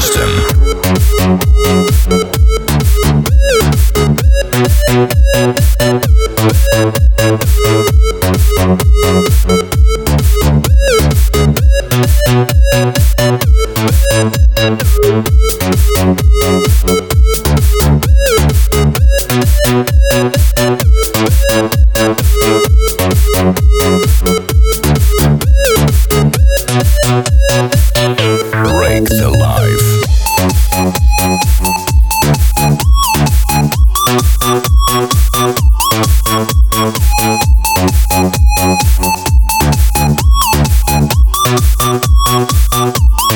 system. Thank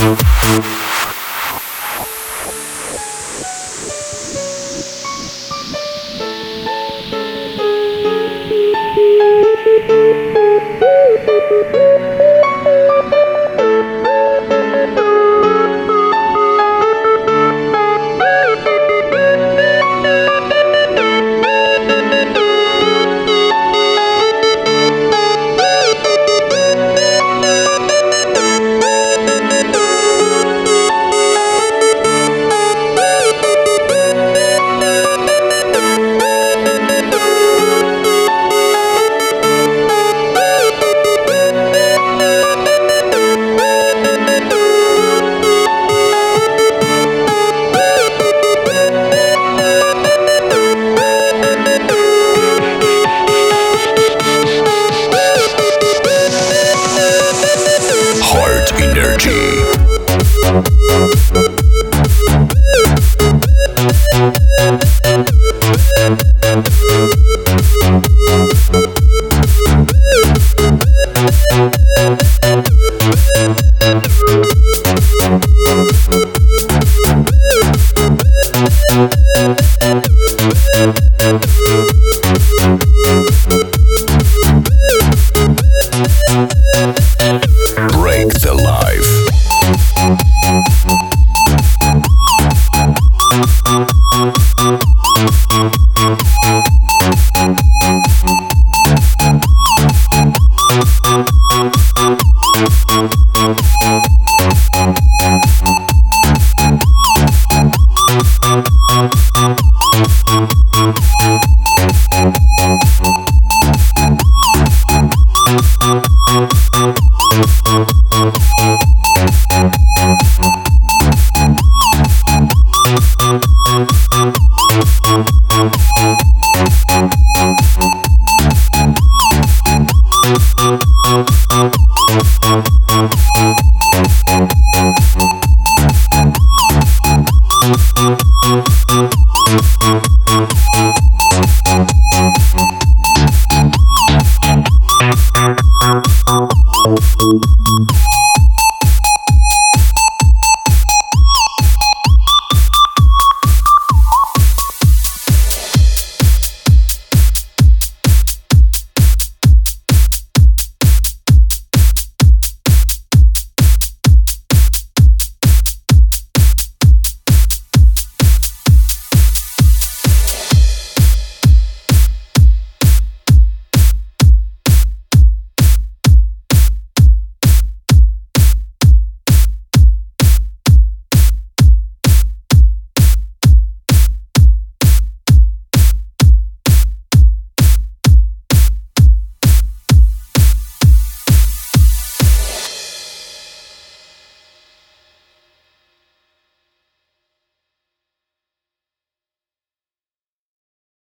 Música Thank